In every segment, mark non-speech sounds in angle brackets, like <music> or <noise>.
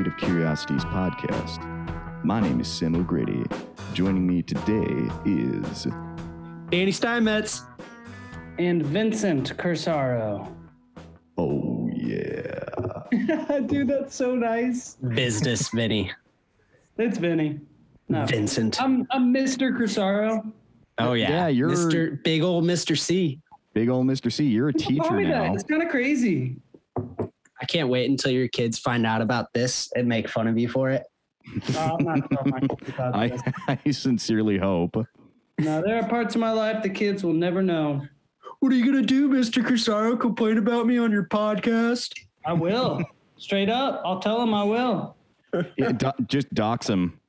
Creative Curiosities podcast. My name is Sam O'Grady. Joining me today is Danny Steinmetz. and Vincent Cursaro. Oh yeah. <laughs> Dude, that's so nice. Business Vinny. It's Vinny. No, Vincent. I'm I'm Mr. Cursaro. Oh yeah. Yeah, you're- Mr. Big old Mr. C. Big old Mr. C. You're a Call teacher me that. now. It's kind of crazy. I can't wait until your kids find out about this and make fun of you for it. Uh, I'm not telling my kids about <laughs> I, this. I sincerely hope. No, there are parts of my life the kids will never know. What are you gonna do, Mr. Cursaro? Complain about me on your podcast? I will. Straight up. I'll tell them I will. Yeah, do- just dox him.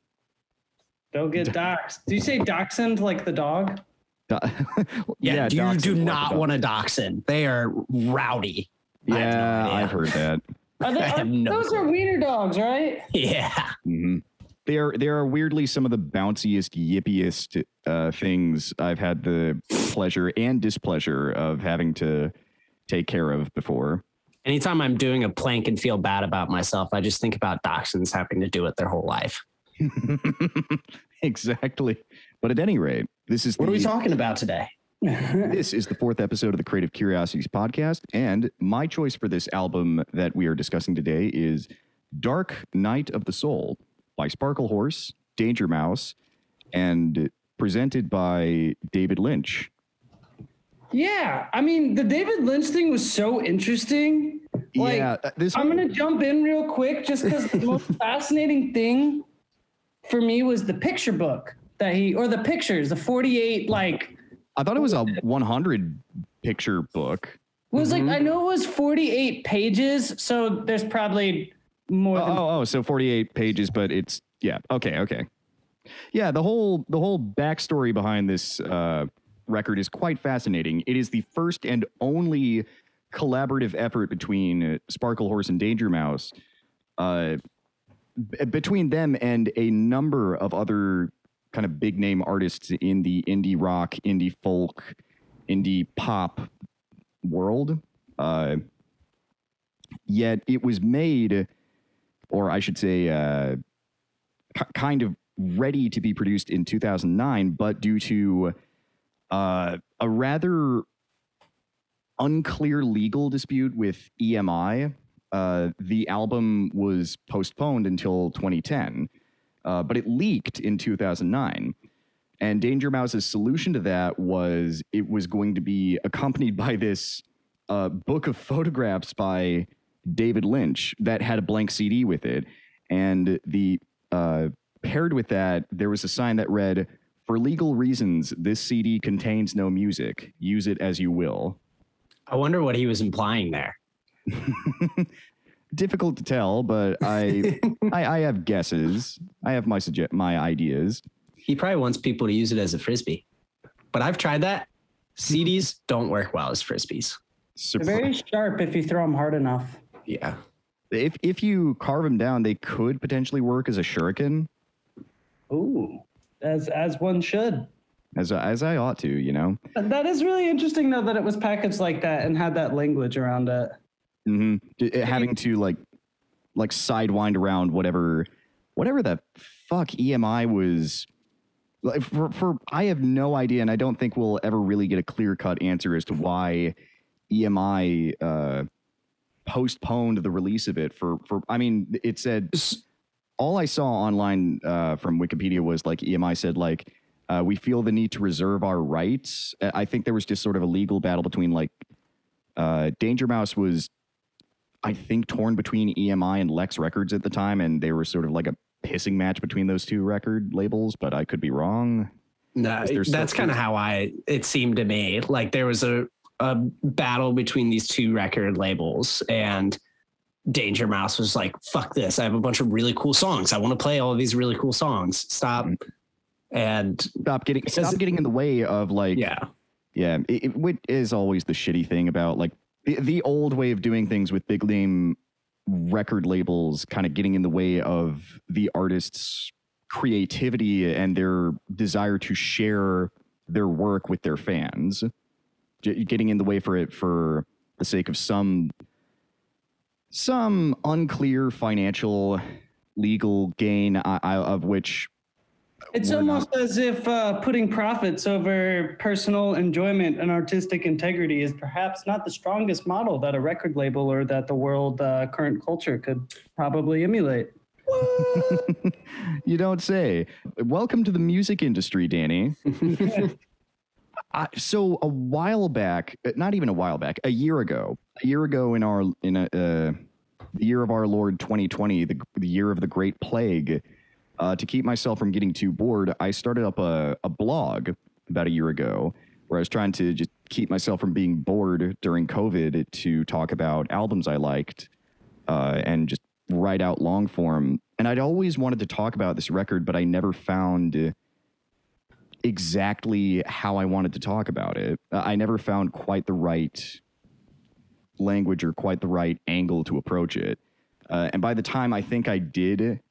Don't get doxxed. Do you say dachshund like the dog? Do- <laughs> Yeah, you do him like not want a dachshund. They are rowdy. I no Yeah. I've heard that. Are they, <laughs> are- no those are wiener dogs, right? Yeah. hmm They are they are weirdly some of the bounciest, yippiest uh, things I've had the pleasure and displeasure of having to take care of before. Anytime I'm doing a plank and feel bad about myself, I just think about dachshunds having to do it their whole life. <laughs> exactly. But at any rate, this is What are we talking about today? This is the fourth episode of the Creative Curiosities podcast, and my choice for this album that we are discussing today is Dark Night of the Soul by Sparkle Horse, Danger Mouse, and presented by David Lynch. Yeah. I mean, the David Lynch thing was so interesting. Like, yeah, uh, this I'm gonna jump in real quick just because the most <laughs> fascinating thing for me was the picture book that he or the pictures, the 48 like I thought it was a 100 picture book. it was like I know it was 48 pages, so there's probably more Oh, than oh, oh, so 48 pages, but it's yeah, okay, okay. Yeah, the whole the whole backstory behind this uh, record is quite fascinating. It is the first and only collaborative effort between uh, Sparkle Horse and Danger Mouse, uh, b- between them and a number of other kind of big name artists in the indie rock, indie folk, indie pop world. Uh, yet it was made, or I should say, uh, k- kind of ready to be produced in 2009, but due to uh, a rather unclear legal dispute with EMI, uh, the album was postponed until 2010, uh, but it leaked in 2009. And Danger Mouse's solution to that was it was going to be accompanied by this uh, book of photographs by David Lynch that had a blank CD with it. And the uh, paired with that, there was a sign that read, For legal reasons, this CD contains no music. Use it as you will. I wonder what he was implying there. <laughs> Difficult to tell, but I, <laughs> I I have guesses. I have my suggest my ideas. He probably wants people to use it as a frisbee. But I've tried that. CDs <laughs> don't work well as frisbees. they're very sharp if you throw them hard enough. Yeah. if if you carve them down, they could potentially work as a shuriken, Ooh. As as one should. as as I ought to, you know. That is really interesting though that it was packaged like that and had that language around it. Hmm having to like like sidewind around whatever whatever the fuck EMI was. Like for, for I have no idea, and I don't think we'll ever really get a clear cut answer as to why EMI uh, postponed the release of it. For for I mean, it said all I saw online uh, from Wikipedia was like EMI said like uh, we feel the need to reserve our rights. I think there was just sort of a legal battle between like uh, Danger Mouse was I think torn between EMI and Lex Records at the time, and they were sort of like a pissing match between those two record labels. But I could be wrong. No, that's kind of how I it seemed to me. Like there was a a battle between these two record labels and Danger Mouse was like, fuck this. I have a bunch of really cool songs. I want to play all of these really cool songs. Stop. Mm-hmm. And Stop getting stop getting in the way of like yeah. yeah. It, it, what is always the shitty thing about like the, the old way of doing things with big name record labels kind of getting in the way of the artist's creativity and their desire to share their work with their fans. Getting in the way for it for the sake of some some unclear financial legal gain I, I, of which It's We're almost as if uh, putting profits over personal enjoyment and artistic integrity is perhaps not the strongest model that a record label or that the world uh, current culture could probably emulate. <laughs> you don't say. Welcome to the music industry, Danny. <laughs> I, so a while back, uh, not even a while back, a year ago, a year ago in our in a uh, the year of our Lord 2020, the, the year of the Great Plague, uh, to keep myself from getting too bored, I started up a, a blog about a year ago where I was trying to just keep myself from being bored during COVID to talk about albums I liked uh, and just write out long form. And I'd always wanted to talk about this record, but I never found exactly how I wanted to talk about it. Uh, I never found quite the right language or quite the right angle to approach it. Uh, and by the time I think I did,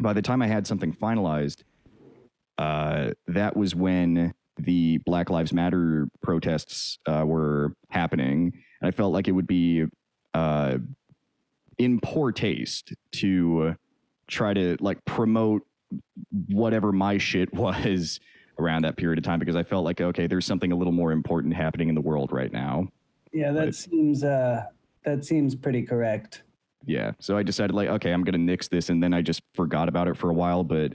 by the time I had something finalized, uh, that was when the Black Lives Matter protests uh, were happening. And I felt like it would be uh, in poor taste to try to like promote whatever my shit <laughs> was around that period of time because I felt like okay, there's something a little more important happening in the world right now. Yeah, that Right. seems uh, that seems pretty correct. Yeah, so I decided like okay, I'm gonna nix this, and then I just forgot about it for a while. But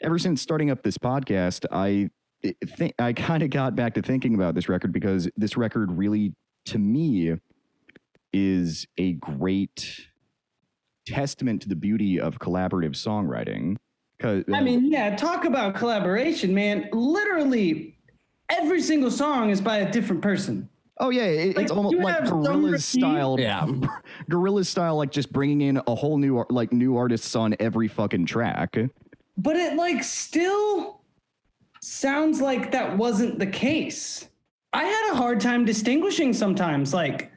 ever since starting up this podcast, I eh, think I kind of got back to thinking about this record because this record really, to me, is a great testament to the beauty of collaborative songwriting. Because I mean, yeah, talk about collaboration, man. Literally, every single song is by a different person. Oh yeah, it, Like, it's almost like have some Gorillaz repeat- style. Yeah. <laughs> Gorillaz style, like just bringing in a whole new like new artists on every fucking track. but it like still sounds like that wasn't the case. I had a hard time distinguishing sometimes. Like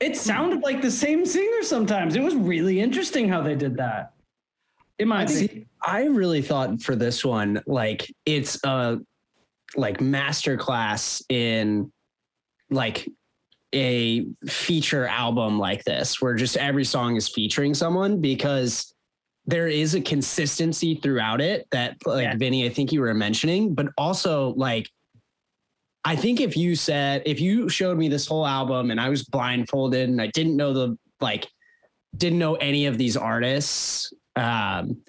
it sounded like the same singer sometimes. It was really interesting how they did that. In my opinion. See, I really thought for this one, like it's a like masterclass in like a feature album like this, where just every song is featuring someone because there is a consistency throughout it that like Yeah. Vinny, I think you were mentioning, but also like I think if you said if you showed me this whole album and I was blindfolded and I didn't know the like didn't know any of these artists um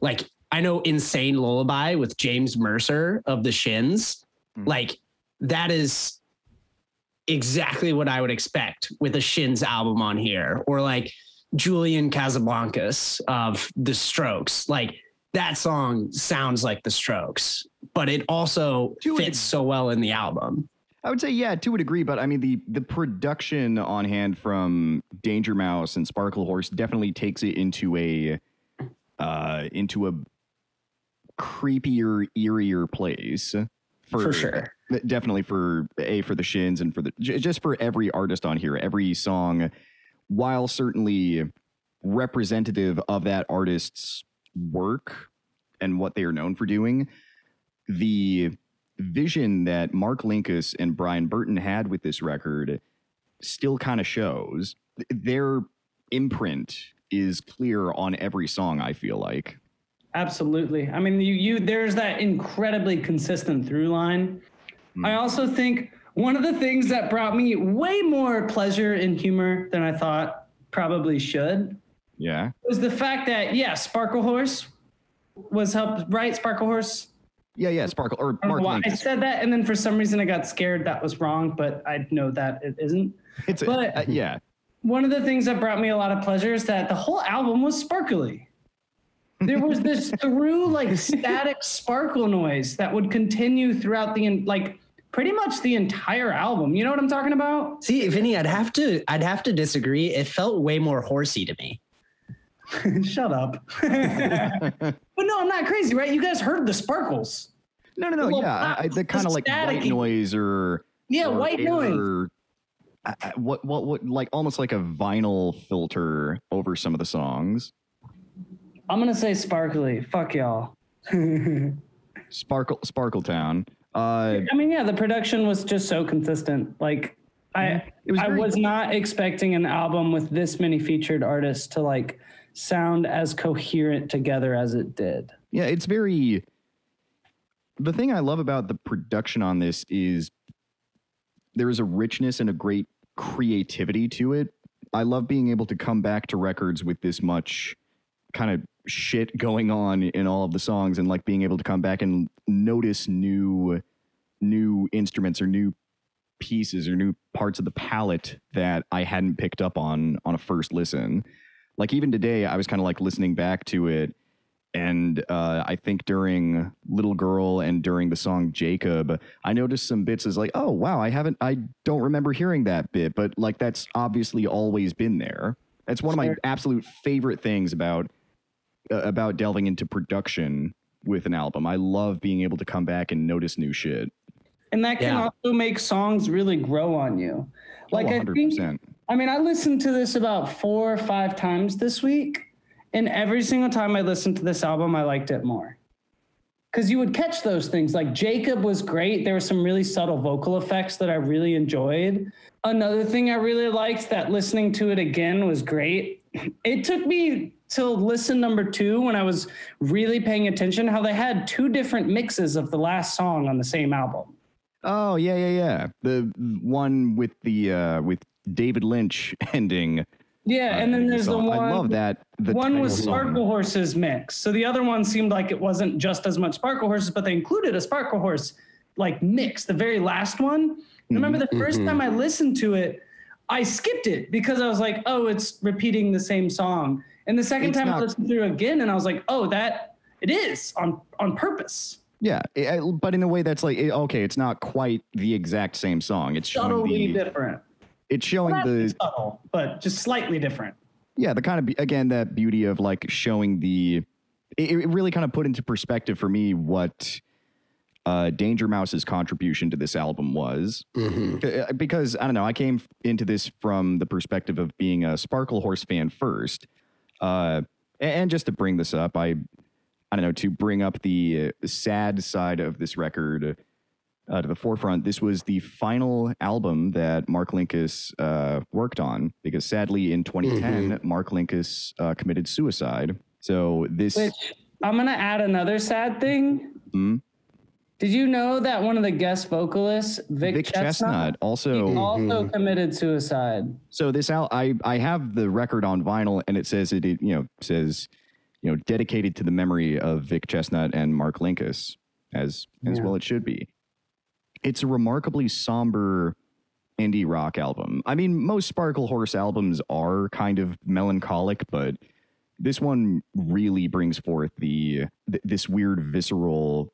like I know Insane Lullaby with James Mercer of the Shins. Hmm. Like that is exactly what I would expect with a Shins album on here or like Julian Casablancas of The Strokes. Like that song sounds like The Strokes, but it also fits so well in the album. I would say yeah, to a degree, but I mean the the production on hand from Danger Mouse and Sparkle Horse definitely takes it into a uh into a creepier, eerier place. For sure. Definitely for a for the shins and for the just for every artist on here, every song, while certainly representative of that artist's work and what they are known for doing, the vision that Mark Linkous and Brian Burton had with this record still kind of shows. Their imprint is clear on every song, I feel like. Absolutely. I mean, you you there's that incredibly consistent through line. Hmm. I also think one of the things that brought me way more pleasure and humor than I thought probably should Yeah. was the fact that yeah, Sparkle Horse was helped right. Sparkle Horse. Yeah, yeah, Sparkle or I Mark why I said that, and then for some reason I got scared that was wrong, but I know that it isn't. It's but- uh, yeah. One of the things that brought me a lot of pleasure is that the whole album was sparkly. There was this <laughs> through like static sparkle noise that would continue throughout the like pretty much the entire album. You know what I'm talking about? See, Vinny, I'd have to I'd have to disagree. It felt way more horsey to me. <laughs> Shut up. <laughs> but no, I'm not crazy, right? You guys heard the sparkles. No, no, no. Well, Yeah, I, I, uh, the kind of like white noise or Yeah, or white noise. air- I- I- what, what, what, like almost like a vinyl filter over some of the songs. I'm gonna say sparkly. Fuck y'all. <laughs> Sparkle, Sparkle Town. Uh, I mean, yeah, the production was just so consistent. Like I was I was not expecting an album with this many featured artists to like sound as coherent together as it did. Yeah, it's very. The thing I love about the production on this is there is a richness and a great creativity to it. I love being able to come back to records with this much kind of shit going on in all of the songs and like being able to come back and notice new new instruments or new pieces or new parts of the palette that I hadn't picked up on on a first listen. Like even today I was kind of like listening back to it and uh, I think during Little Girl and during the song Jacob, I noticed some bits as like, oh wow, I haven't, I don't remember hearing that bit, but like that's obviously always been there. That's one of my absolute favorite things about Uh, about delving into production with an album. I love being able to come back and notice new shit. And that can Yeah. also make songs really grow on you. Oh, like oh, I 100%. think I mean I listened to this about 4 or 5 times this week and every single time I listened to this album I liked it more. Cuz you would catch those things like Jacob was great. There were some really subtle vocal effects that I really enjoyed. Another thing I really liked that listening to it again was great. It took me till listen number 2 when I was really paying attention how they had two different mixes of the last song on the same album. Oh yeah, yeah, yeah. The one with the uh with David Lynch <laughs> ending. Yeah, uh, and then the there's the one. I love that. The one was song. Sparkle Horses mix. So the other one seemed like it wasn't just as much Sparkle Horses, but they included a Sparkle Horse like mix. The very last one. I remember the 1st Mhm. time I listened to it, I skipped it because I was like, oh, it's repeating the same song. And the second It's time I listened through again, and I was like, oh, that it is on on purpose. Yeah, it- but in a way that's like okay, it's not quite the exact same song. It's Subtly the, different. it's showing Not the subtle, but just slightly different. yeah the kind of again that beauty of like showing the it, it really kind of put into perspective for me what uh danger mouse's contribution to this album was Mhm. Uh, because i don't know i came into this from the perspective of being a sparkle horse fan first uh and just to bring this up i i don't know to bring up the uh, sad side of this record uh, to the forefront this was the final album that mark linkous uh, worked on because sadly in 2010 mark linkous uh, committed suicide so this Which I'm gonna add another sad thing. Hmm? Did you know that one of the guest vocalists, Vic, vic Chesnutt, chesnutt also he also Mhm. committed suicide? So this al- I I have the record on vinyl, and it says it, it, you know says you know dedicated to the memory of Vic Chesnutt and Mark Linkous, as as Yeah. well it should be. It's a remarkably somber indie rock album. I mean, most Sparkle Horse albums are kind of melancholic, but this one really brings forth the th- this weird visceral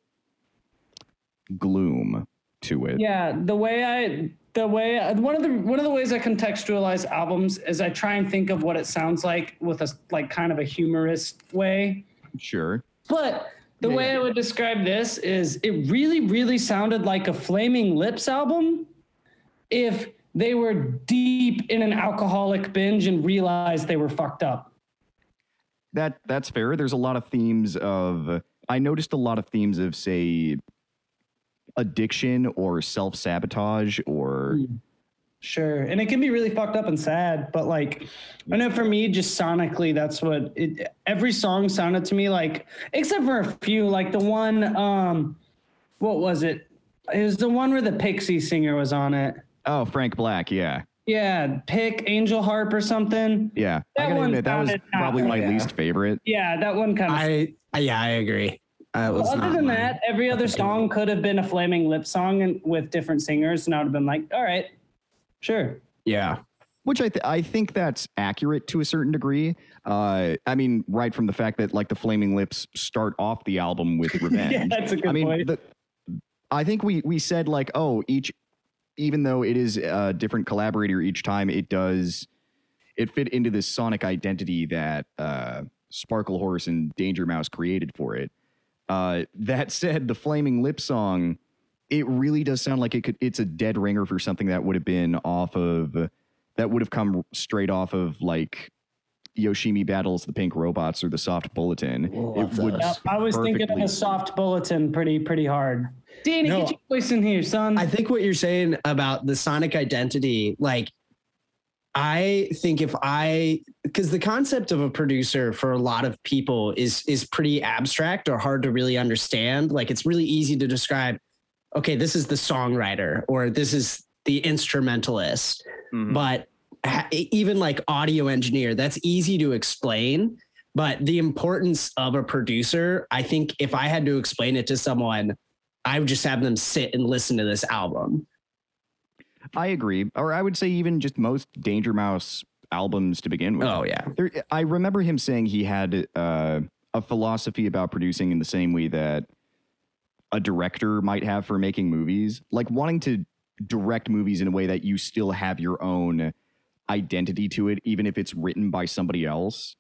gloom to it. Yeah, the way I the way one of the one of the ways I contextualize albums is I try and think of what it sounds like with a like kind of a humorous way. Sure. But the Yeah, way. I would describe this is it really, really sounded like a Flaming Lips album if they were deep in an alcoholic binge and realized they were fucked up. That that's fair. There's a lot of themes of I noticed a lot of themes of say addiction or self-sabotage or Mm. Sure. And it can be really fucked up and sad, but like I know for me, just sonically, that's what it every song sounded to me like, except for a few, like the one um what was it? It was the one where the Pixie singer was on it. oh Frank Black, yeah. Yeah, pick Angel Harp or something. Yeah. That I gotta one admit that was probably my bad. least favorite. Yeah, that one kind of. I, I yeah, I agree. Uh, was other than mine. that, every other song could have been a flaming lip song and with different singers, and I would have been like, all right, sure. yeah, Which I th- I think that's accurate to a certain degree. Uh, I mean, right from the fact that like the Flaming Lips start off the album with <laughs> revenge. Yeah, that's a good I mean, point. the, I think we we said like, oh, each, even though it is a different collaborator each time, it does, it fit into this sonic identity that uh, Sparkle Horse and Danger Mouse created for it. Uh, that said, the Flaming Lip song, it really does sound like it could. It's a dead ringer for something that would have been off of, that would have come straight off of like. Yoshimi battles the Pink Robots or the Soft Bulletin. Love it would those. Yep, I was thinking of perfectly- a soft bulletin pretty, pretty hard. Danny, No. get your voice in here, son. I think what you're saying about the sonic identity, like, I think if I, because the concept of a producer for a lot of people is is pretty abstract or hard to really understand. Like, it's really easy to describe. Okay, this is the songwriter, or this is the instrumentalist. Mhm. But even like audio engineer, that's easy to explain. But the importance of a producer, I think, if I had to explain it to someone, I would just have them sit and listen to this album. I agree. Or I would say even just most Danger Mouse albums to begin with. Oh yeah. There, I remember him saying he had uh, a philosophy about producing in the same way that a director might have for making movies, like wanting to direct movies in a way that you still have your own identity to it, even if it's written by somebody else.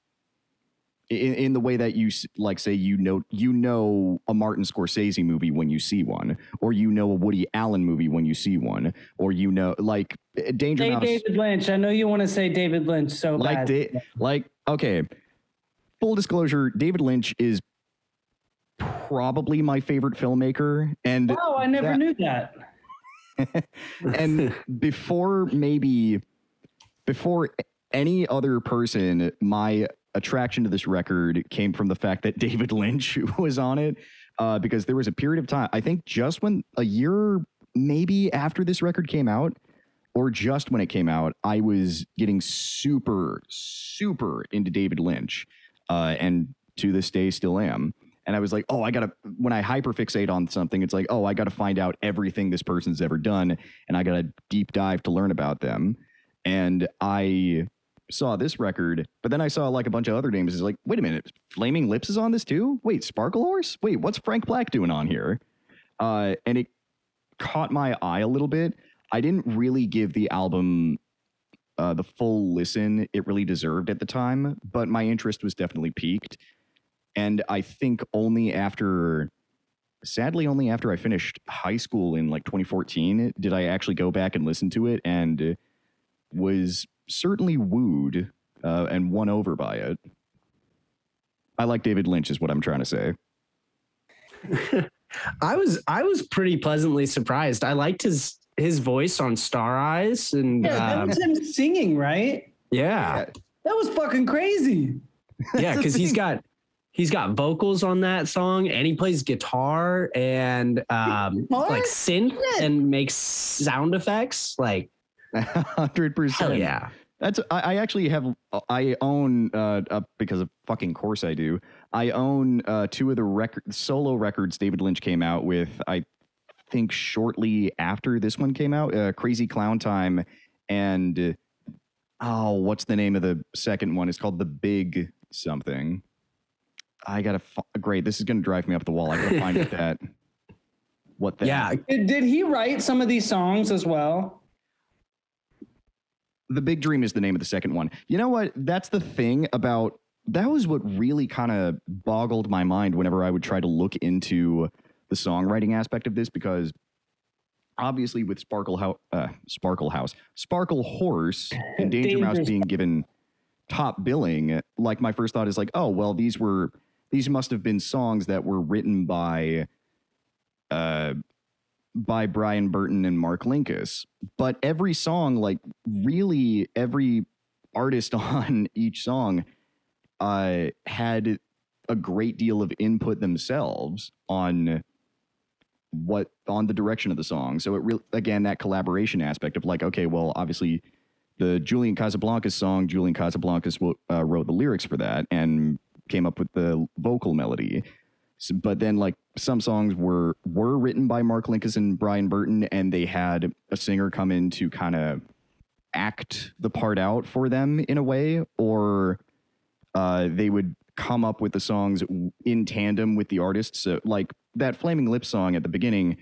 In, in the way that you like, say you know you know a Martin Scorsese movie when you see one, or you know a Woody Allen movie when you see one, or you know like Danger say Mouse David Lynch. I know you want to say David Lynch so like bad. da- like okay full disclosure david lynch is probably my favorite filmmaker and oh, I never that- knew that. <laughs> and before maybe before any other person my attraction to this record came from the fact that <laughs> david lynch was on it uh, because there was a period of time i think just when a year maybe after this record came out or just when it came out i was getting super super into david lynch uh, and to this day still am. And i was like oh i gotta when i hyperfixate on something it's like oh i gotta find out everything this person's ever done and i gotta deep dive to learn about them. And i saw this record but then i saw like a bunch of other names it's like wait a minute flaming lips is on this too? Wait sparkle horse? Wait what's frank black doing on here? Uh, and it caught my eye a little bit. I didn't really give the album uh, the full listen it really deserved at the time but my interest was definitely peaked. and i think only after sadly only after i finished high school in like 2014 did i actually go back and listen to it and was certainly wooed uh, and won over by it i like david lynch is what i'm trying to say <laughs> I was I was pretty pleasantly surprised. I liked his his voice on Star Eyes and Yeah, that um, was him singing, right? yeah. That was fucking crazy. Yeah, because <laughs> he's got he's got vocals on that song and he plays guitar and um Guitar? like synth and makes sound effects. Like 100% hell yeah. That's I, I actually have I own uh, uh because of fucking course I do. I own uh two of the record solo records David Lynch came out with. I think shortly after this one came out, uh, Crazy Clown Time and oh, what's the name of the second one? It's called The Big Something. I gotta f- great. This is gonna drive me up the wall. I gotta find what <laughs> that. What that? Yeah. Did, did he write some of these songs as well? The Big Dream is the name of the second one. You know what? That's the thing about that was what really kind of boggled my mind whenever I would try to look into the songwriting aspect of this because obviously with Sparkle House, uh, Sparkle House, Sparkle Horse, <laughs> and Danger Mouse being given top billing, like my first thought is like, oh well, these were these must have been songs that were written by uh by Brian Burton and Mark Linkous. But every song, like really every artist <laughs> on each song uh had a great deal of input themselves on what on the direction of the song. So it really again that collaboration aspect of like, okay, well, obviously the Julian Casablancas song, Julian Casablancas uh, wrote the lyrics for that and came up with the vocal melody. But then like some songs were were written by Mark Linkous and Brian Burton, and they had a singer come in to kind of act the part out for them in a way, or uh, they would come up with the songs in tandem with the artists. So like that Flaming Lip song at the beginning,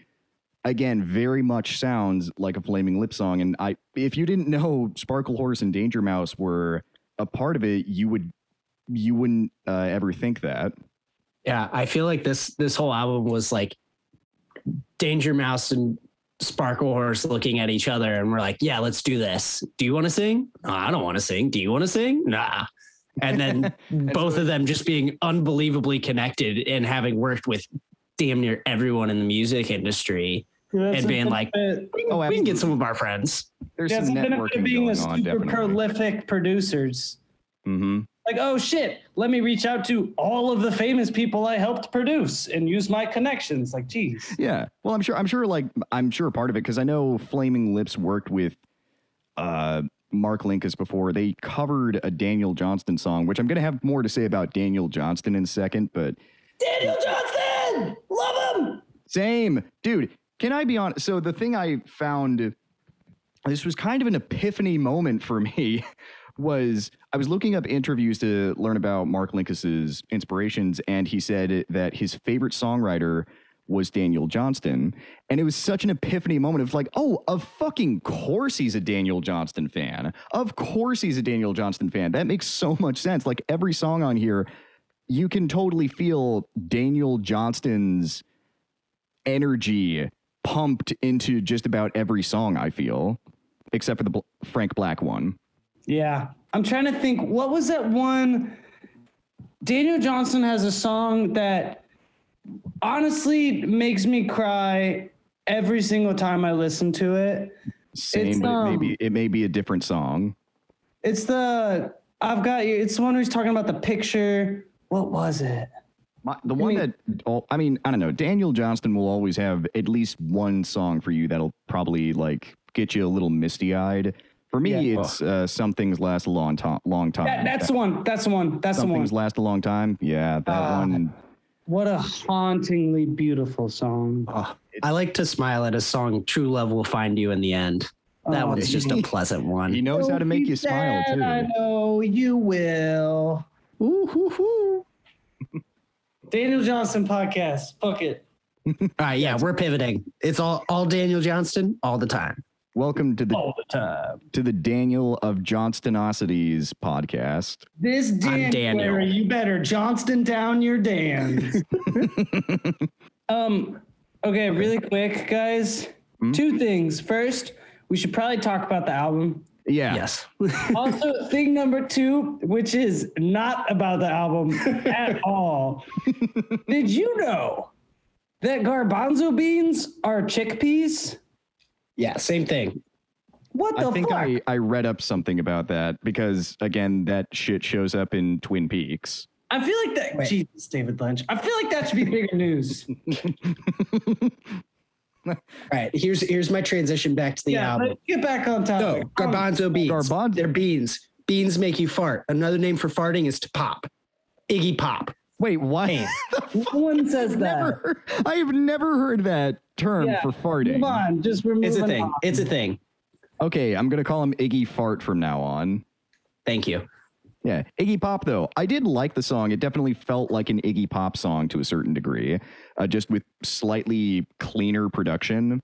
again, very much sounds like a Flaming Lip song. And I, if you didn't know Sparkle Horse and Danger Mouse were a part of it, you would you wouldn't uh, ever think that. Yeah, I feel like this this whole album was like Danger Mouse and Sparkle Horse looking at each other and we're like, yeah, let's do this. Do you want to sing? No, I don't want to sing. Do you want to sing? Nah. And then <laughs> both of them just being unbelievably connected and having worked with damn near everyone in the music industry That's and being like, benefit- Oh, we can get some of our friends. There's that's some the networking of being a going on, super definitely. prolific producers. hmm Like, oh shit, let me reach out to all of the famous people I helped produce and use my connections. Like, geez. Yeah. Well, I'm sure. I'm sure. Like, I'm sure part of it because I know Flaming Lips worked with uh, Mark Linkous before. They covered a Daniel Johnston song, which I'm going to have more to say about Daniel Johnston in a second. But Daniel Johnston! Love him! same, dude. Can I be honest? So the thing I found, this was kind of an epiphany moment for me. <laughs> Was I was looking up interviews to learn about Mark Linkous's inspirations, and he said that his favorite songwriter was Daniel Johnston. And it was such an epiphany moment of like, oh, of fucking course he's a Daniel Johnston fan. Of course he's a Daniel Johnston fan. That makes so much sense. Like every song on here, you can totally feel Daniel Johnston's energy pumped into just about every song, I feel, except for the Bl- Frank Black one. Yeah. I'm trying to think, what was that one? Daniel Johnston has a song that honestly makes me cry every single time I listen to it. Same, It's, but it may, um, be, it may be a different song. It's the I've got you. It's the one who's talking about the picture. What was it? My, the one mean- that, oh, I mean, I don't know. Daniel Johnston will always have at least one song for you that'll probably like get you a little misty eyed. For me, Yeah. it's uh, some things last a long time. Long time. That, that's the one. That's the one. That's some the one. things last a long time. Yeah, that Ah. one. What a hauntingly beautiful song. Oh, I like to smile at a song, True Love Will Find You in the End. That Oh, one's just a pleasant one. He knows how to make you smile Said, I know you will. Ooh, hoo, hoo. Daniel Johnston podcast. Fuck it. All right, yeah, we're pivoting. It's all all Daniel Johnston all the time. Welcome to the All the time. to the Daniel of Johnstonosities podcast. This I'm Daniel. January, you better Johnston down your dams. <laughs> um, okay, really quick, guys. Hmm? Two things. First, we should probably talk about the album. Yeah. Yes. <laughs> Also, thing number two, which is not about the album <laughs> at all. Did you know that garbanzo beans are chickpeas? Yeah, same thing. What the I think fuck? I, I read up something about that because again that shit shows up in Twin Peaks. I feel like that. Wait. Jesus, David Lynch. I feel like that should be bigger news. <laughs> All right, here's here's my transition back to the yeah, album. let's get back on So, No, garbanzo beans. Garbanzo. They're beans. Beans make you fart. Another name for farting is to pop. Iggy Pop. Wait, why? <laughs> No one says that. never, I have never heard that term Yeah, for farting. Move on. Just remove it's a thing. on. It's a thing. Okay, I'm gonna call him Iggy Fart from now on. Thank you. Yeah, Iggy Pop though. I did like the song. It definitely felt like an Iggy Pop song to a certain degree, uh, just with slightly cleaner production.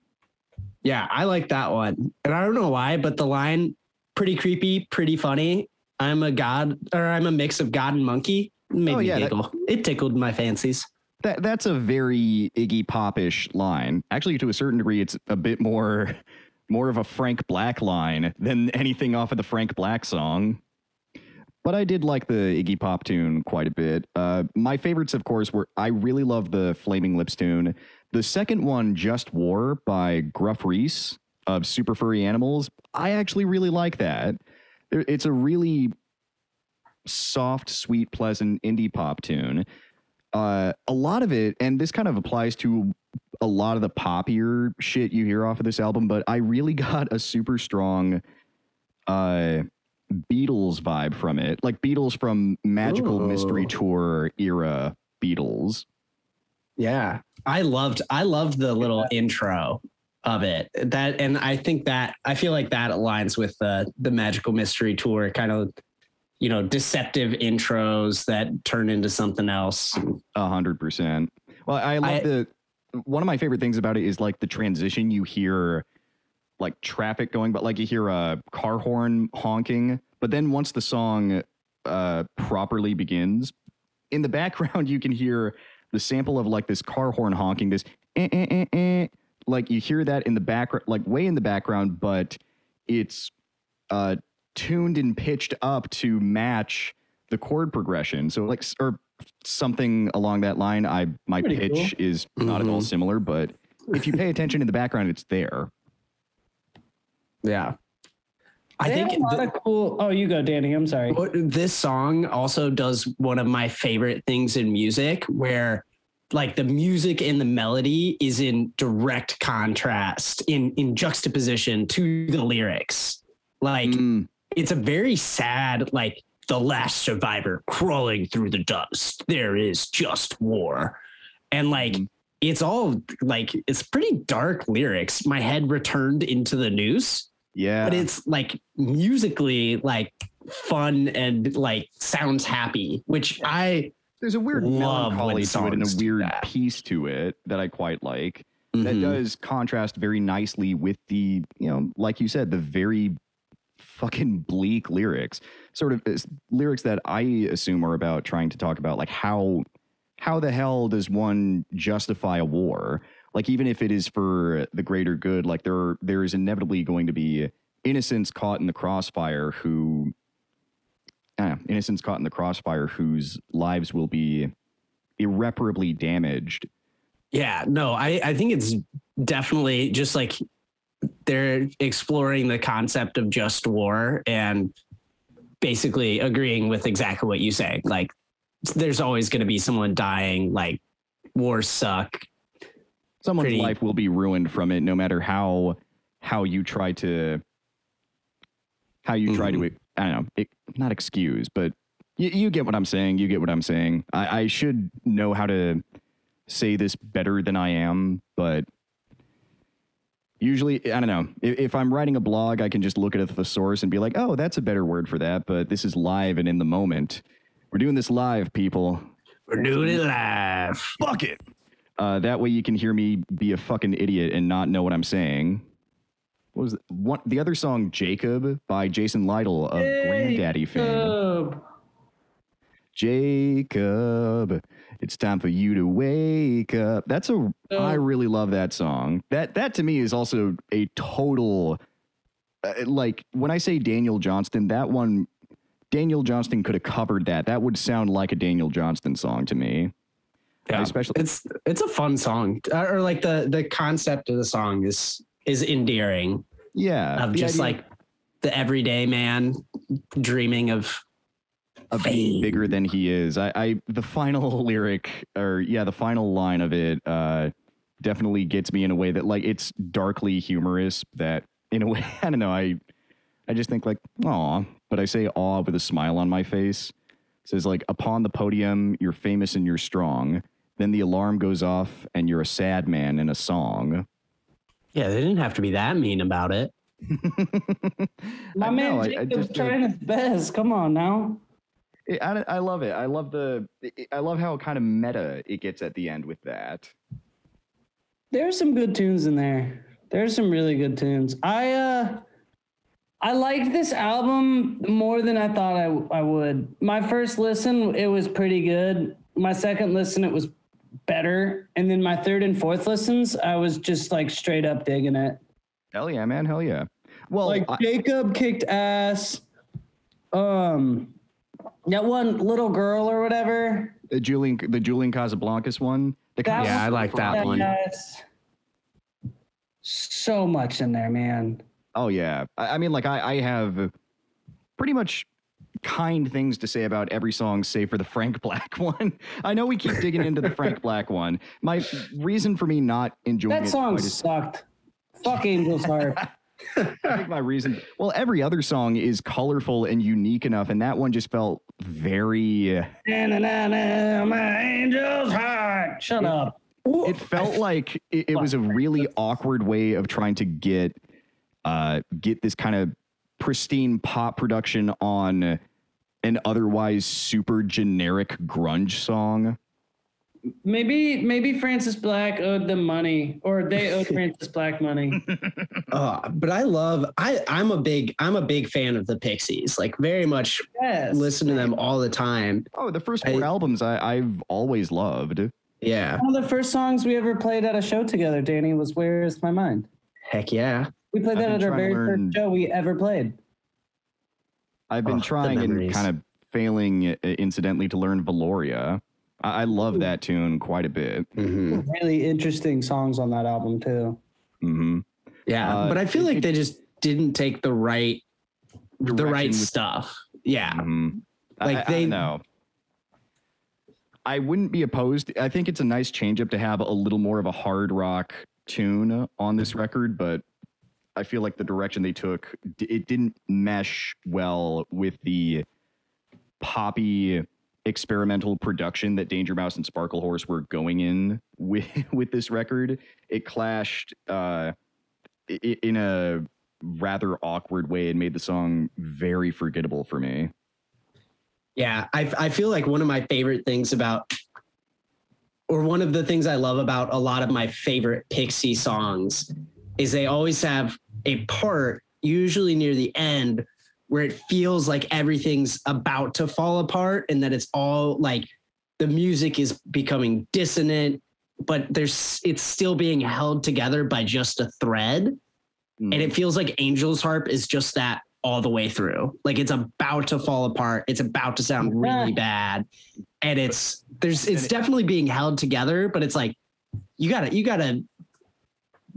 Yeah, I like that one. And I don't know why, but the line pretty creepy, pretty funny. I'm a god or I'm a mix of god and monkey. Made Oh, me yeah, that- it tickled my fancies. That that's a very Iggy Popish line. Actually, to a certain degree, it's a bit more more of a Frank Black line than anything off of the Frank Black song. But I did like the Iggy Pop tune quite a bit. Uh, my favorites, of course, were I really love the Flaming Lips tune. The second one, Just War by Gruff Rhys of Super Furry Animals. I actually really like that. It's a really soft, sweet, pleasant indie pop tune. Uh, a lot of it, and this kind of applies to a lot of the poppier shit you hear off of this album, but I really <laughs> got a super strong uh Beatles vibe from it. Like Beatles from Magical Ooh. Mystery Tour era Beatles. Yeah. I loved I loved the little intro of it. That and I think that I feel like that aligns with the the magical mystery tour kind of you know deceptive intros that turn into something else. A hundred percent. Well, I love I- the one of my favorite things about it is like the transition you hear like traffic going, but like you hear a car horn honking. But then once the song uh properly begins, in the <laughs> background you can hear the sample of like this car horn honking, this eh, eh, eh, eh. like you hear that in the background, like way in the background, but it's uh tuned and pitched up to match the chord progression. So like, or something along that line. I my Pretty pitch is not at all Mhm. similar, but if you pay attention in the background, it's there. Yeah. I They think have a lot th- of cool. Oh, you go, Danny. I'm sorry. this song also does one of my favorite things in music where like the music and the melody is in direct contrast in in juxtaposition to the lyrics. Like Mm, it's a very sad like the last survivor crawling through the dust there is just war and like Mhm. it's all like it's pretty dark lyrics my head returned into the noose yeah, but it's like musically like fun and like sounds happy which i there's a weird melancholy to it and a weird that. piece to it that I quite like. That Mhm. does contrast very nicely with the, you know, like you said, the very fucking bleak lyrics. Sort of lyrics that I assume are about trying to talk about like how how the hell does one justify a war? Like even if it is for the greater good, like there there is inevitably going to be innocents caught in the crossfire who innocents caught in the crossfire whose lives will be irreparably damaged. yeah no i i think it's definitely just like they're exploring the concept of just war and basically agreeing with exactly what you say like there's always going to be someone dying like wars suck Someone's Pretty- life will be ruined from it, no matter how how you try to how you try to mm-hmm. I don't know, it, not excuse, but you, you get what I'm saying. You get what I'm saying. I, I should know how to say this better than I am, but usually I don't know. If, if I'm writing a blog, I can just look at the source and be like, "Oh, that's a better word for that." But this is live and in the moment. We're doing this live, people. we're doing it live Fuck it. Uh, that way you can hear me be a fucking idiot and not know what I'm saying. What was the, one, the other song, Jacob, by Jason Lytle of Grandaddy fame. Jacob. Jacob, it's time for you to wake up. That's a. I really love that song. That that to me is also a total. Uh, like when I say Daniel Johnston, that one, Daniel Johnston could have covered that. That would sound like a Daniel Johnston song to me. Yeah, especially it's it's a fun song, Uh, or like the the concept of the song is is endearing yeah, of just idea- like the everyday man dreaming of of being bigger than he is. I, I the final <laughs> lyric or yeah, the final line of it uh definitely gets me in a way that like it's darkly humorous that in a <laughs> way I don't know, I I just think like, aw, but I say aw with a smile on my face. It says like upon the podium, you're famous and you're strong. Then the alarm goes off and you're a sad man in a song. Yeah, they didn't have to be that mean about it. <laughs> My I man know, I- I Jacob's just, uh, trying his best. Come on now. It- I, I love it. I love the. it- I love how kind of meta it gets at the end with that. There's some good tunes in there. There's some really good tunes. I uh I liked this album more than I thought I I would. My first listen, it was pretty good. My second listen, it was better. And then my third and fourth listens, I was just like straight up digging it. Hell yeah, man. Hell yeah. Well, like I- Jacob kicked ass. Um that one little girl or whatever. the Julian, the Julian Casablancas one. The That Yeah, I like that that one. has so much in there, man. Oh yeah. I, I mean, like I, I have pretty much kind things to say about every song, save for the Frank <laughs> Black one. I know we keep digging into the Frank Black one. My reason for me not enjoying That it song quite as- sucked. Fuck Angel's Heart. <laughs> I think my reason. Well, every other song is colorful and unique enough, and that one just felt very. Na-na-na-na, my angel's heart. Shut up. It felt like it, it was a really awkward way of trying to get, uh, get this kind of pristine pop production on an otherwise super generic grunge song. Maybe maybe Francis Black owed them money, or they owed <laughs> Francis Black money. <laughs> Uh, but I love I I'm a big I'm a big fan of the Pixies. Like very much Yes. listen to them all the time. Oh, the first four I- albums I, I've always loved. Yeah. One of the first songs we ever played at a show together, Danny, was "Where Is My Mind." Heck yeah. We played I've that at our very learn- first show we ever played. I've been Oh, trying and kind of failing uh, incidentally to learn Velouria. I, I love that tune quite a bit. Mhm. Really interesting songs on that album too. hmm Yeah, Uh, but I feel like they just didn't take the right the right stuff. Yeah. Mhm. Like I, I they- don't know. I wouldn't be opposed. I think it's a nice change up to have a little more of a hard rock tune on this record, but I feel like the direction they took it didn't mesh well with the poppy experimental production that Danger Mouse and Sparklehorse were going in with <laughs> with this record. It clashed uh, in a rather awkward way and made the song very forgettable for me. Yeah, I I feel like one of my favorite things about or one of the things I love about a lot of my favorite Pixie songs is they always have a part usually near the end where it feels like everything's about to fall apart and that it's all like the music is becoming dissonant but there's it's still being held together by just a thread and it feels like Angel's Harp is just that all the way through. Like it's about to fall apart. It's about to sound really bad, and it's there's it's definitely being held together. But it's like you gotta you gotta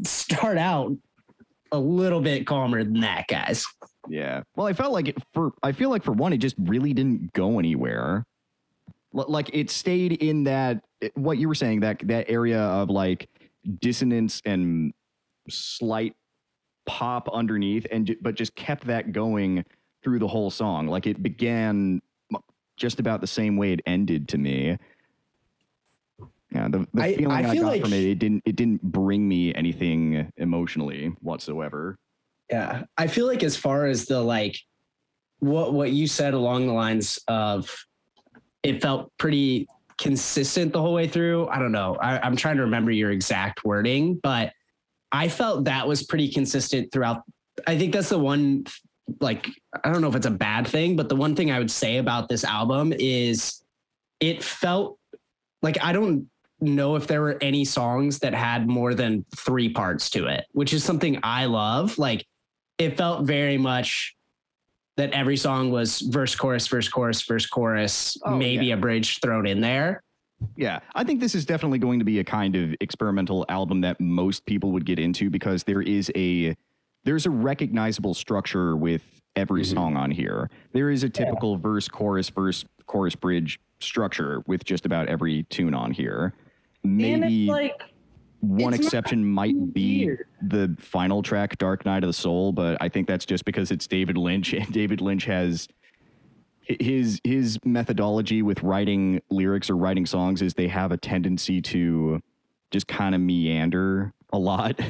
start out a little bit calmer than that, guys. Yeah. Well, I felt like it for I feel like for one, it just really didn't go anywhere. L- Like it stayed in that what you were saying that that area of like dissonance and slight pop underneath, and but just kept that going through the whole song. Like it began just about the same way it ended to me. Yeah, the, the I- feeling I I, feel got like- from it, it didn't it didn't bring me anything emotionally whatsoever. Yeah, I feel like as far as the like what what you said along the lines of it felt pretty consistent the whole way through. I don't know. I, I'm trying to remember your exact wording, but I felt that was pretty consistent throughout. I think that's the one like I don't know if it's a bad thing, but the one thing I would say about this album is it felt like I don't know if there were any songs that had more than three parts to it, which is something I love. Like it felt very much that every song was verse, chorus, verse, chorus, verse, chorus, Oh, maybe yeah. a bridge thrown in there. Yeah, I think this is definitely going to be a kind of experimental album that most people would get into because there is a there's a recognizable structure with every Mhm. song on here. There is a typical verse, chorus, verse, chorus, bridge structure with just about every tune on here. and Maybe it's like one it's exception might be weird. the final track, Dark Night of the Soul, but I think that's just because it's David Lynch, and <laughs> David Lynch has his his methodology with writing lyrics or writing songs is they have a tendency to just kind of meander a lot. <laughs>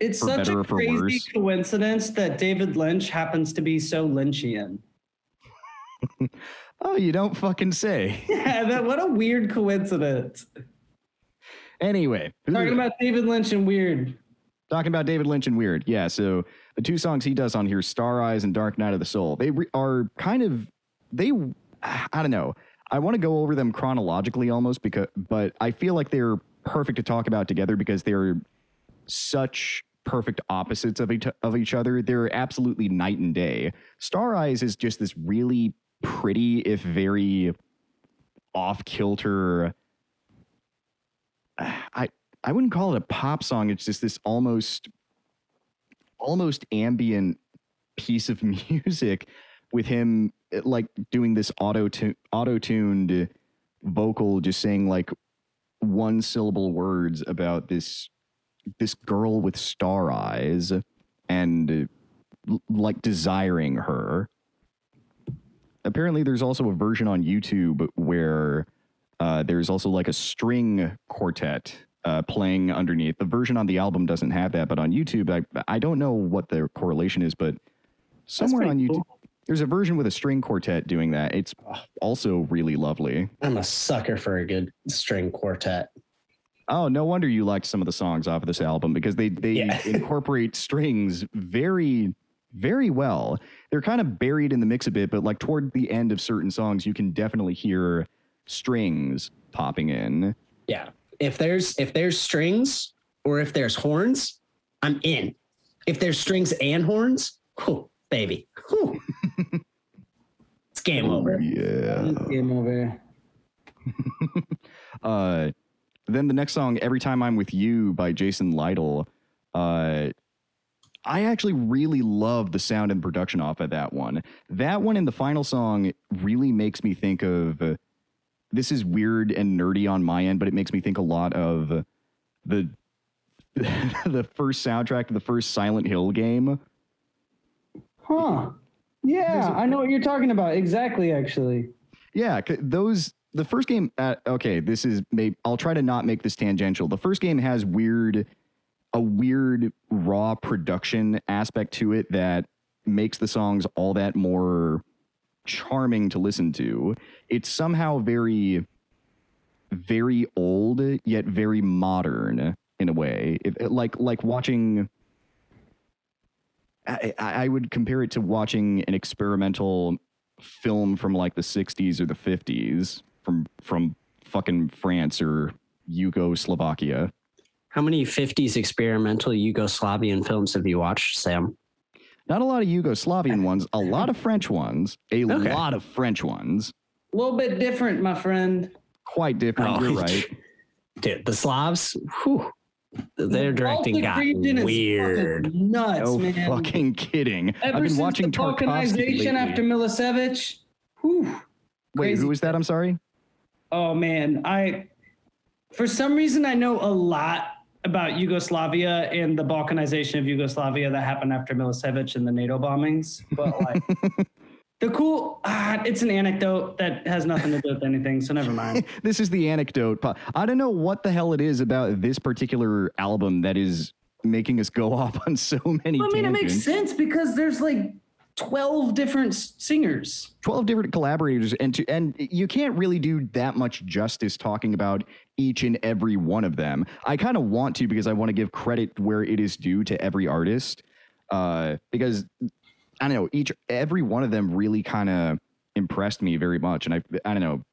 It's for such a or crazy worse. coincidence that David Lynch happens to be so Lynchian. <laughs> oh, you don't fucking say. Yeah, that what a weird coincidence. Anyway, Talking about David Lynch and weird. talking about David Lynch and Weird. Yeah, so the two songs he does on here, Star Eyes and Dark Night of the Soul, they re- are kind of they I don't know. I want to go over them chronologically almost because but I feel like they're perfect to talk about together because they're such perfect opposites of each of each other. They're absolutely night and day. Star Eyes is just this really pretty if very off kilter I I wouldn't call it a pop song. It's just this almost almost ambient piece of <laughs> music with him eh, like doing this auto auto tuned vocal, just saying like one syllable words about this this girl with star eyes and uh, like desiring her. Apparently, there's also a version on YouTube where uh, there's also like a string quartet uh, playing underneath. The version on the album doesn't have that, but on YouTube, I I don't know what the correlation is, but somewhere on YouTube, cool. there's a version with a string quartet doing that. It's also really lovely. I'm a sucker for a good string quartet. Oh, no wonder you liked some of the songs off of this album because they they Yeah. <laughs> incorporate strings very very well. They're kind of buried in the mix a bit, but like toward the end of certain songs, you can definitely hear strings popping in. Yeah. If there's if there's strings or if there's horns, I'm in. If there's strings and horns, whew, baby. Whew. <laughs> it's game over. Yeah. Game over. <laughs> uh, then the next song, "Every Time I'm with You" by Jason Lytle. Uh, I actually really love the sound and production off of that one. That one in the final song really makes me think of. This is weird and nerdy on my end, but it makes me think a lot of the <laughs> the first soundtrack to the first Silent Hill game. Huh. Yeah, I know what you're talking about. Exactly, actually. Yeah, those the first game. Uh, okay, this is maybe I'll try to not make this tangential. The first game has weird, a weird raw production aspect to it that makes the songs all that more charming to listen to. It's somehow very, very old yet very modern in a way. It, it- like like watching. I, I would compare it to watching an experimental film from like the 60s or the 50s from from fucking France or Yugoslovakia. How many 50s experimental Yugoslavian films have you watched, Sam? Not a lot of Yugoslavian ones, a lot of French ones, a Okay. lot of French ones. A little bit different, my friend. Quite different, Oh. you're <laughs> right. Dude, the Slavs, whew, their directing Baltic got region weird. fucking Nuts, No man. fucking kidding. Ever I've been since watching the Tarkovsky balkanization after Milosevic. Whew. Wait, crazy who was that? I'm sorry. Oh man, I for some reason I know a lot about Yugoslavia and the balkanization of Yugoslavia that happened after Milosevic and the NATO bombings. But like <laughs> the cool ah, it's an anecdote that has nothing to do with anything, so never mind. <laughs> this is the anecdote. I don't know what the hell it is about this particular album that is making us go <laughs> off on so many I mean it makes sense because there's like 12 different singers. 12 different collaborators and to and you can't really do that much justice talking about each and every one of them. I kind of want to because i want to give credit where it is due to every artist uh because i don't know each every one of them really kind of impressed me very much and i i don't know.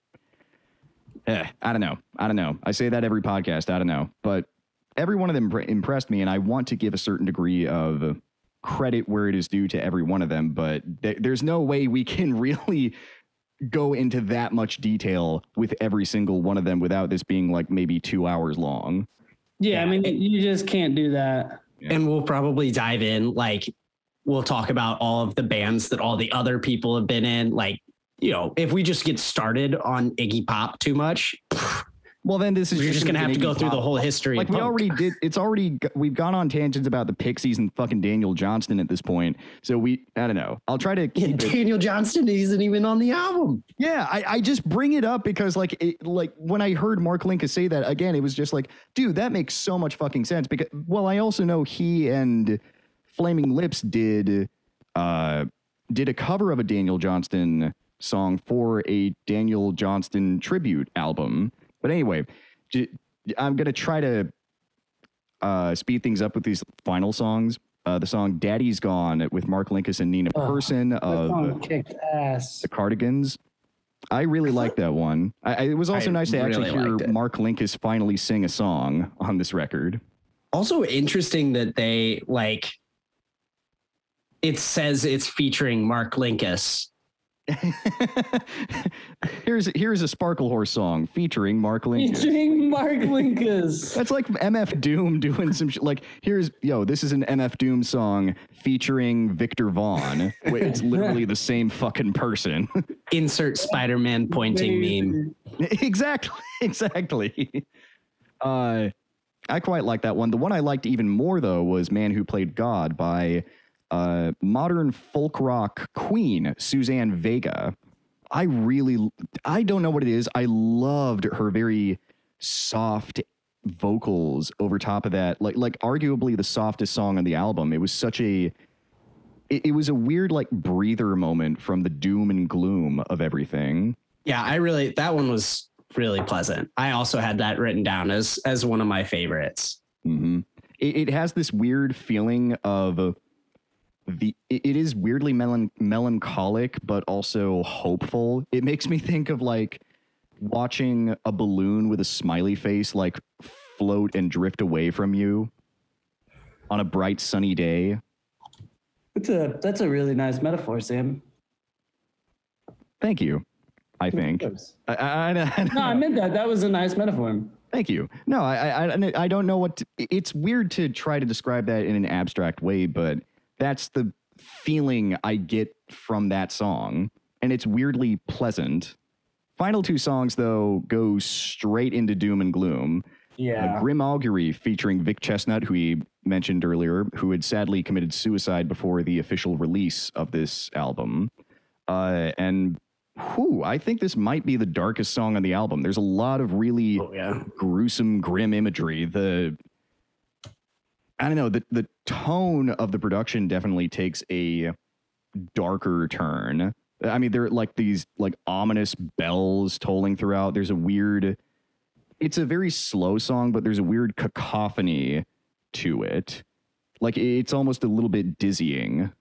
Eh, i don't know. I don't know. I say that every podcast i don't know. But every one of them impressed me and i want to give a certain degree of credit where it is due to every one of them, but th- there's no way we can <laughs> really go into that much detail with every single one of them without this being like maybe two hours long. Yeah, I mean you just can't do that. And we'll probably dive in. Like, we'll talk about all of the bands that all the other people have been in. Like, you know, if we just get started on Iggy Pop too much, Well, then this is we're just going to have to go through the whole history. Like of we punk. already did. It's already we've gone on tangents about the Pixies and fucking Daniel Johnston at this point. So we, I don't know. I'll try to Yeah, keep it. Daniel Johnston isn't even on the album. Yeah, I, I just bring it up because like it, like when I heard Mark Linkous say that again, it was just like, dude, that makes so much fucking sense. Because well, I also know he and Flaming Lips did uh did a cover of a Daniel Johnston song for a Daniel Johnston tribute album. But anyway, I'm gonna try to uh speed things up with these final songs. Uh, the song "Daddy's Gone" with Mark Linkous and Nina Oh, Persson of kicked ass. the Cardigans. I really like that one. I, I, it was also I nice to actually hear it. Mark Linkous finally sing a song on this record. Also interesting that they like it says it's featuring Mark Linkous. <laughs> here's here's a Sparklehorse song featuring Mark Linkous. Featuring Mark Linkous. <laughs> That's like MF Doom doing some shit. Like here's yo, this is an MF Doom song featuring Viktor Vaughn. Wait, It's literally the same fucking person. <laughs> Insert Spider-Man pointing meme. exactly, exactly. Uh, I quite like that one. The one I liked even more though was "Man Who Played God" by uh, modern folk rock queen Suzanne Vega. I really, I don't know what it is. I loved her very soft vocals over top of that. Like, like arguably the softest song on the album. It was such a, it, it was a weird like breather moment from the doom and gloom of everything. Yeah, I really that one was really pleasant. I also had that written down as as one of my favorites. hmm It, it has this weird feeling of the. It, is weirdly melan- melancholic, but also hopeful. It makes me think of like watching a balloon with a smiley face like float and drift away from you on a bright sunny day. That's a that's a really nice metaphor, Sam. Thank you. I think. I, I, I, <laughs> No, I meant that. That was a nice metaphor. Thank you. No, I, I, I don't know what. To, it's weird to try to describe that in an abstract way, but that's the feeling I get from that song, and it's weirdly pleasant. Final two songs though go straight into doom and gloom. Yeah. Uh, Grim Augury featuring Vic Chesnutt, who we mentioned earlier, who had sadly committed suicide before the official release of this album. Uh, and whew, I think this might be the darkest song on the album. There's a lot of really Oh yeah. gruesome, grim imagery. The I don't know the the tone of the production definitely takes a darker turn. I mean, there are like these like ominous bells tolling throughout. There's a weird. It's a very slow song, but there's a weird cacophony to it. Like it's almost a little bit dizzying.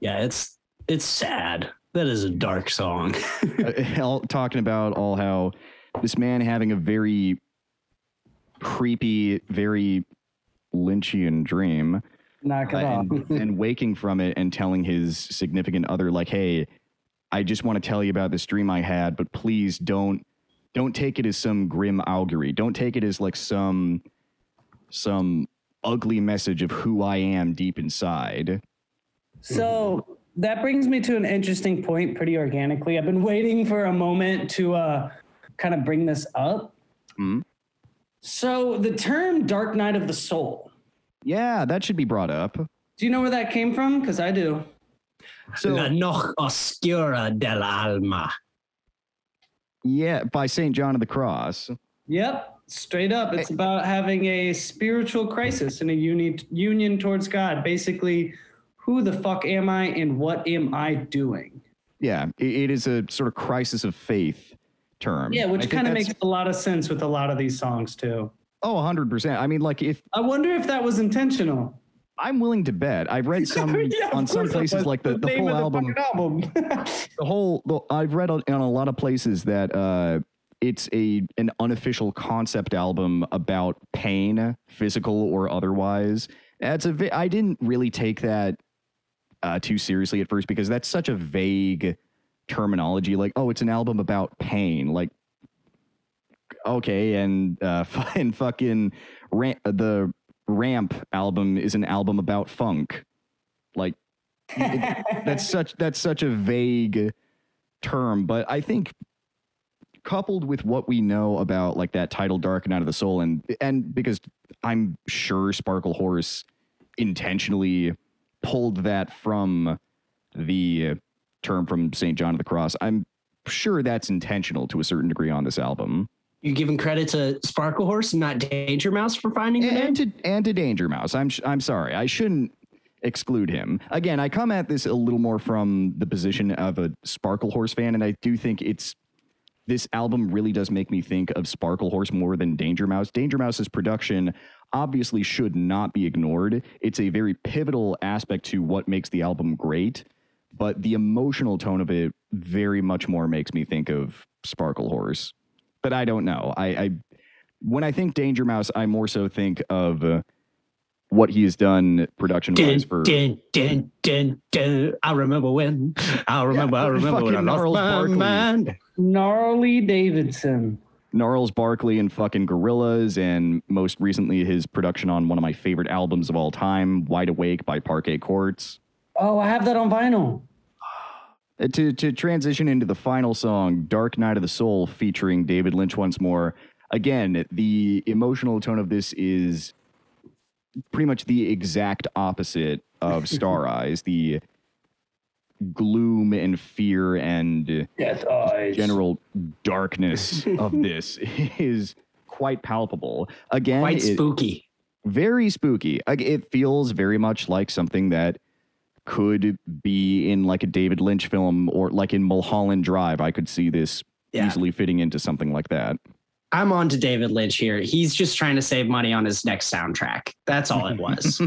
Yeah, it's it's sad. That is a dark song. <laughs> uh, all, talking about all how this man having a very creepy, very Lynchian dream, Knock uh, it off. and, <laughs> and waking from it and telling his significant other, like, "Hey, I just want to tell you about this dream I had, but please don't don't take it as some grim augury. Don't take it as like some some ugly message of who I am deep inside." So that brings me to an interesting point pretty organically. I've been waiting for a moment to uh, kind of bring this up. Mhm. So the term dark night of the soul, Yeah, that should be brought up. do you know where that came from? Because I do. So La Noche Oscura del Alma. yeah, by Saint John of the Cross. Yep, straight up. It's about having a spiritual crisis and a uni- union towards God. Basically, who the fuck am I and what am I doing? Yeah, it, it is a sort of crisis of faith term. Yeah, which kind of makes a lot of sense with a lot of these songs too. oh 100%. I mean like if I wonder if that was intentional. I'm willing to bet. I've read <laughs> some Yeah, on some places like the, the full of album fucking album. <laughs> the whole the, I've read on, on a lot of places that uh it's a an unofficial concept album about pain, physical or otherwise. That's a I didn't really take that uh, too seriously at first because that's such a vague terminology. Like, oh, it's an album about pain. Like, okay, and uh, <laughs> and fucking ram- the Ramp album is an album about funk. Like, it- <laughs> that's such that's such a vague term, but I think coupled with what we know about like that title dark night of the soul and and because i'm sure sparklehorse intentionally pulled that from the term from st john of the cross i'm sure that's intentional to a certain degree on this album You're giving credit to Sparklehorse, not Danger Mouse, for finding the name? and to and to danger mouse i'm sh- i'm sorry i shouldn't exclude him again i come at this a little more from the position of a sparklehorse fan and i do think it's this album really does make me think of Sparklehorse more than Danger Mouse. Danger Mouse's production obviously should not be ignored. It's a very pivotal aspect to what makes the album great, but the emotional tone of it very much more makes me think of Sparklehorse. But I don't know. I, I when I think Danger Mouse, I more so think of uh, what he has done production wise for dun, dun, dun, dun. I remember when. I remember. I remember when I fucking lost Gnarls my Barkley. mind. Gnarly Davidson. Gnarls Barkley and fucking Gorillaz, and most recently his production on one of my favorite albums of all time, Wide Awake by Parquet Courts. Oh, I have that on vinyl. Uh, To, to transition into the final song, Dark Night of the Soul, featuring David Lynch once more. Again, the emotional tone of this is pretty much the exact opposite of <laughs> Star Eyes. The gloom and fear and general darkness of <laughs> this is quite palpable. Again, Quite it- spooky. very spooky. It feels very much like something that could be in like a David Lynch film or like in Mulholland Drive. I could see this Yeah. easily fitting into something like that. I'm on to David Lynch here. He's just trying to save money on his next soundtrack. That's all it was.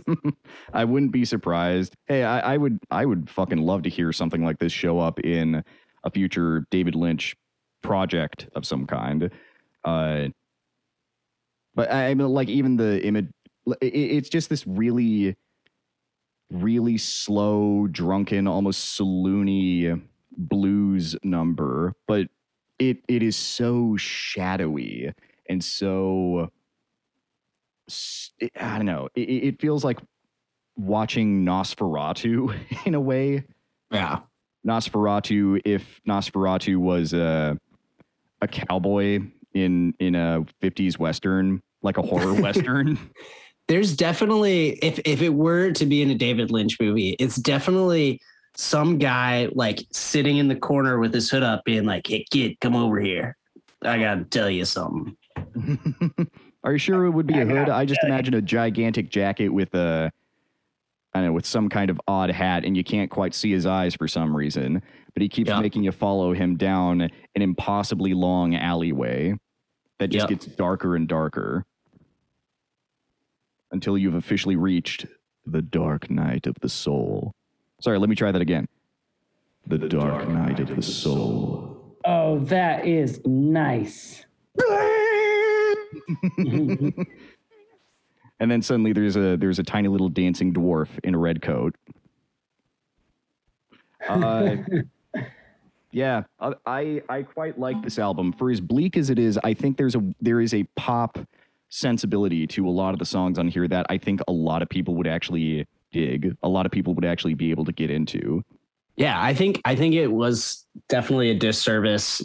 <laughs> I wouldn't be surprised. Hey, I, I would I would fucking love to hear something like this show up in a future David Lynch project of some kind. Uh, but I I mean, like even the image, it, it's just this really, really slow, drunken, almost saloony blues number, but it it is so shadowy and so it- I don't know. It, it feels like watching Nosferatu <laughs> in a way. Yeah. Nosferatu, if Nosferatu was a a cowboy in in a fifties western, like a horror <laughs> western. There's definitely if if it were to be in a David Lynch movie, it's definitely some guy like sitting in the corner with his hood up being like, Hey kid, come over here. I gotta tell you something. <laughs> Are you sure it would be a I hood? I just imagine a gigantic jacket with a, I don't know, with some kind of odd hat, and you can't quite see his eyes for some reason. But he keeps Yeah. making you follow him down an impossibly long alleyway that just Yep. gets darker and darker until you've officially reached the dark night of the soul. Sorry, let me try that again. The, dark, night of the soul. Oh, that is nice. <laughs> And then suddenly there's a there's a tiny little dancing dwarf in a red coat. Uh, <laughs> yeah, I- I I quite like this album. For as bleak as it is, I think there's a there is a pop sensibility to a lot of the songs on here that I think a lot of people would actually dig. A lot of people would actually be able to get into. Yeah, I think I think it was definitely a disservice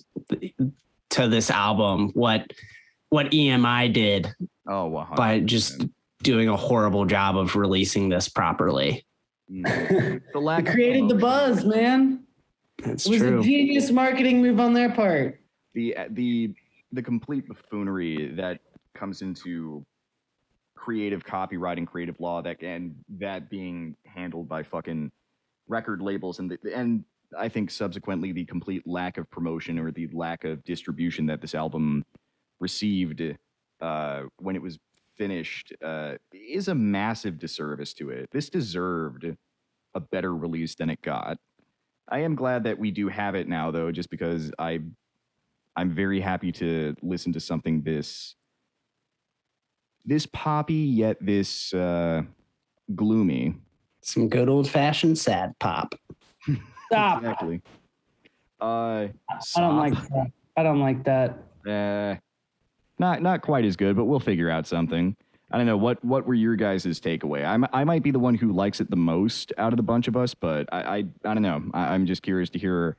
to this album what what EMI did Oh, wow. by just doing a horrible job of releasing this properly. Mm. the lack It of created the buzz, man. That's It was true. a genius marketing move on their part. the the the complete buffoonery that comes into creative copyright and creative law that and that being handled by fucking record labels and the, and I think subsequently the complete lack of promotion or the lack of distribution that this album received uh, when it was finished uh, is a massive disservice to it. This deserved a better release than it got. I am glad that we do have it now, though, just because I I'm very happy to listen to something this this poppy yet this uh, gloomy. Some good old fashioned sad pop. Stop. <laughs> Exactly. Uh, I don't like that. I don't like that. Uh, not not quite as good, but we'll figure out something. I don't know what what were your guys' takeaway. I I might be the one who likes it the most out of the bunch of us, but I I, I don't know. I, I'm just curious to hear.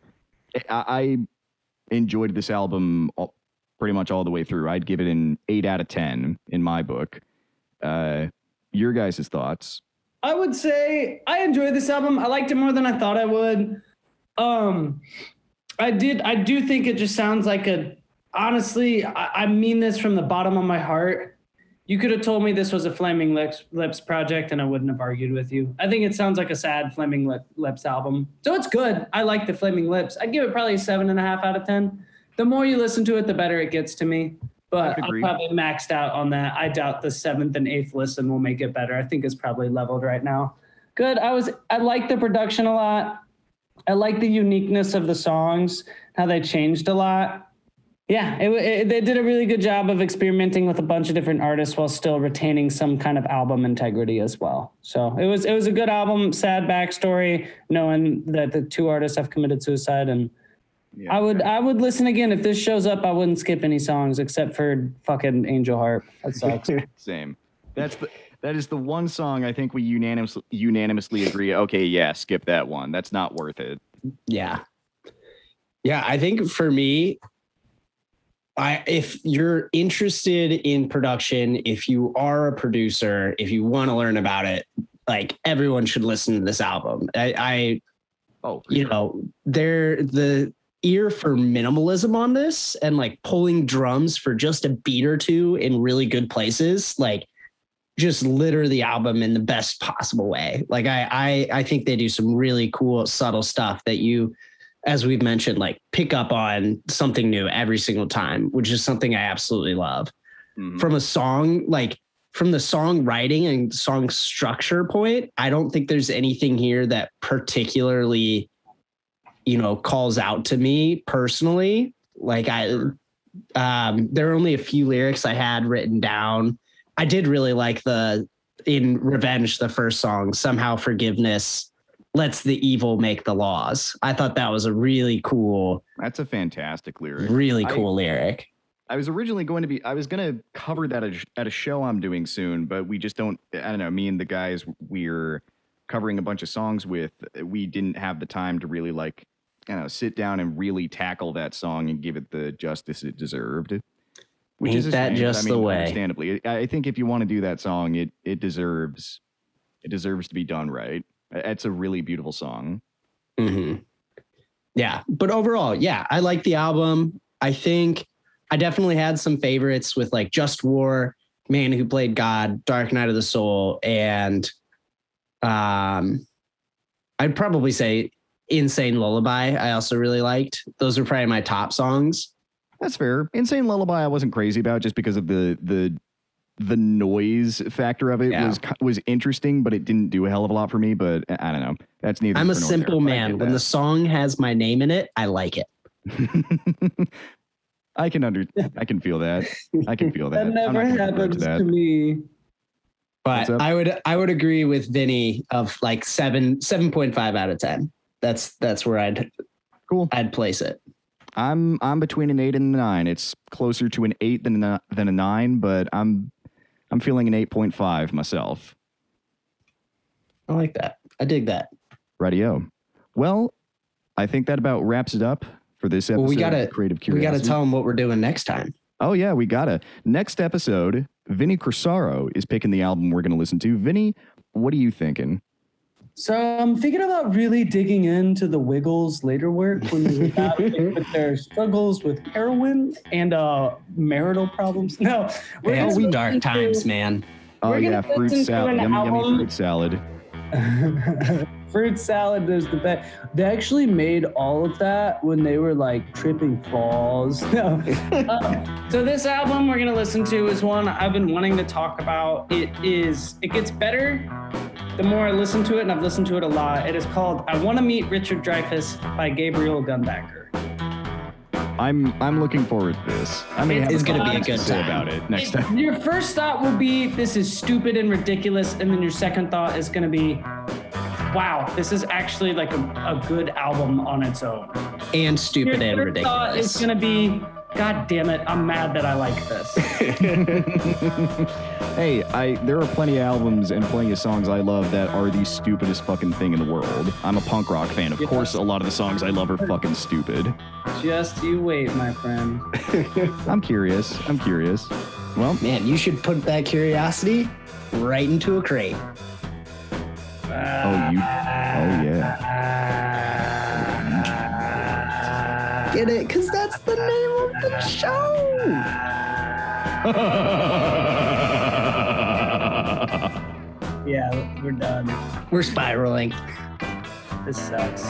I, I enjoyed this album pretty much all the way through. I'd give it an eight out of ten in my book. Uh, your guys' thoughts? I would say I enjoyed this album. I liked it more than I thought I would. Um, I did. I do think it just sounds like a. Honestly, I, I mean this from the bottom of my heart. You could have told me this was a Flaming Lips, Lips project, and I wouldn't have argued with you. I think it sounds like a sad Flaming Lip, Lips album. So it's good. I like the Flaming Lips. I'd give it probably a seven and a half out of ten. The more you listen to it, the better it gets to me. But I'm probably maxed out on that. I doubt the seventh and eighth listen will make it better. I think it's probably leveled right now. Good. I was. I like the production a lot. I like the uniqueness of the songs, how they changed a lot. Yeah, it, it, they did a really good job of experimenting with a bunch of different artists while still retaining some kind of album integrity as well. So it was it was a good album. Sad backstory, knowing that the two artists have committed suicide, and Yeah. I would I would listen again if this shows up. I wouldn't skip any songs except for fucking Angel Heart. That <laughs> sucks. Same. That's the that is the one song I think we unanimously unanimously agree. Okay, yeah, skip that one. That's not worth it. Yeah. Yeah, I think for me, I if you're interested in production, if you are a producer, if you want to learn about it, like everyone should listen to this album. I, I Oh, you sure. know, there the ear for minimalism on this and like pulling drums for just a beat or two in really good places, like just litter the album in the best possible way. Like I I I think they do some really cool subtle stuff that you as we've mentioned like pick up on something new every single time, which is something I absolutely love Mhm. from a song like from the songwriting and song structure point i don't think there's anything here that particularly you know calls out to me personally like i um there are only a few lyrics i had written down i did really like the in revenge the first song somehow forgiveness lets the evil make the laws. I thought that was a really cool, That's a fantastic lyric. really I- cool lyric. I was originally going to be, I was going to cover that at a, at a show I'm doing soon, but we just don't, I don't know, me and the guys we're covering a bunch of songs with, we didn't have the time to really like, Don't know, sit down and really tackle that song and give it the justice it deserved. Which Ain't a that shame, just I the mean, way? Understandably, I think if you want to do that song, it it deserves, it deserves to be done right. It's a really beautiful song. hmm Yeah, but overall, yeah, I like the album. I think I definitely had some favorites with like Just War, Man Who Played God, Dark Night of the Soul, and um, I'd probably say Insane Lullaby. I also really liked. Those are probably my top songs. That's fair. Insane Lullaby, I wasn't crazy about just because of the the the noise factor of it Yeah. was was interesting, but it didn't do a hell of a lot for me. But I don't know. That's neither. I'm a simple there, man. When the song has my name in it, I like it. <laughs> I can under I can feel that. I can feel <laughs> that. That never happens that. to me. But? I would I would agree with Vinny of like seven seven point five out of ten. That's that's where I'd Cool. I'd place it. I'm I'm between an eight and a nine. It's closer to an eight than a, than a nine, but I'm I'm feeling an eight point five myself. I like that. I dig that. Radio. Well, I think that about wraps it up for this episode. Well, we gotta- creative curiosity. We got to tell them what we're doing next time. Oh yeah, we gotta. Next episode, Vinny Corsaro is picking the album we're gonna listen to. Vinny, what are you thinking? So I'm thinking about really digging into the Wiggles' later work when they were battling <laughs> with their struggles with heroin and uh, marital problems. <laughs> No, we're Man, gonna we dark to- times, man. Oh We're yeah, gonna fruit listen to salad. an Yummy, yummy fruit salad. <laughs> Fruit salad is the best. They actually made all of that when they were like tripping falls. No. Um, so this album we're gonna listen to is one I've been wanting to talk about. It is. It gets better the more I listen to it, and I've listened to it a lot. It is called "I Want to Meet Richard Dreyfuss" by Gabriel Gundacker. I'm I'm looking forward to this. I mean, It's gonna be a good say time. about it next It- time. Your first thought will be, "This is stupid and ridiculous," and then your second thought is gonna be, "Wow, this is actually like a, a good album on its own." And stupid Your and third thought is gonna be, God damn it, I'm mad that I like this. <laughs> hey, I there are plenty of albums and plenty of songs I love that are the stupidest fucking thing in the world. I'm a punk rock fan. Of Yes. course, a lot of the songs I love are fucking stupid. Just you wait, my friend. <laughs> I'm curious. I'm curious. Well, Man, you should put that curiosity right into a crate. oh you, oh yeah. Get it? Because that's the name of the show. <laughs> Yeah, we're done. We're spiraling. This sucks.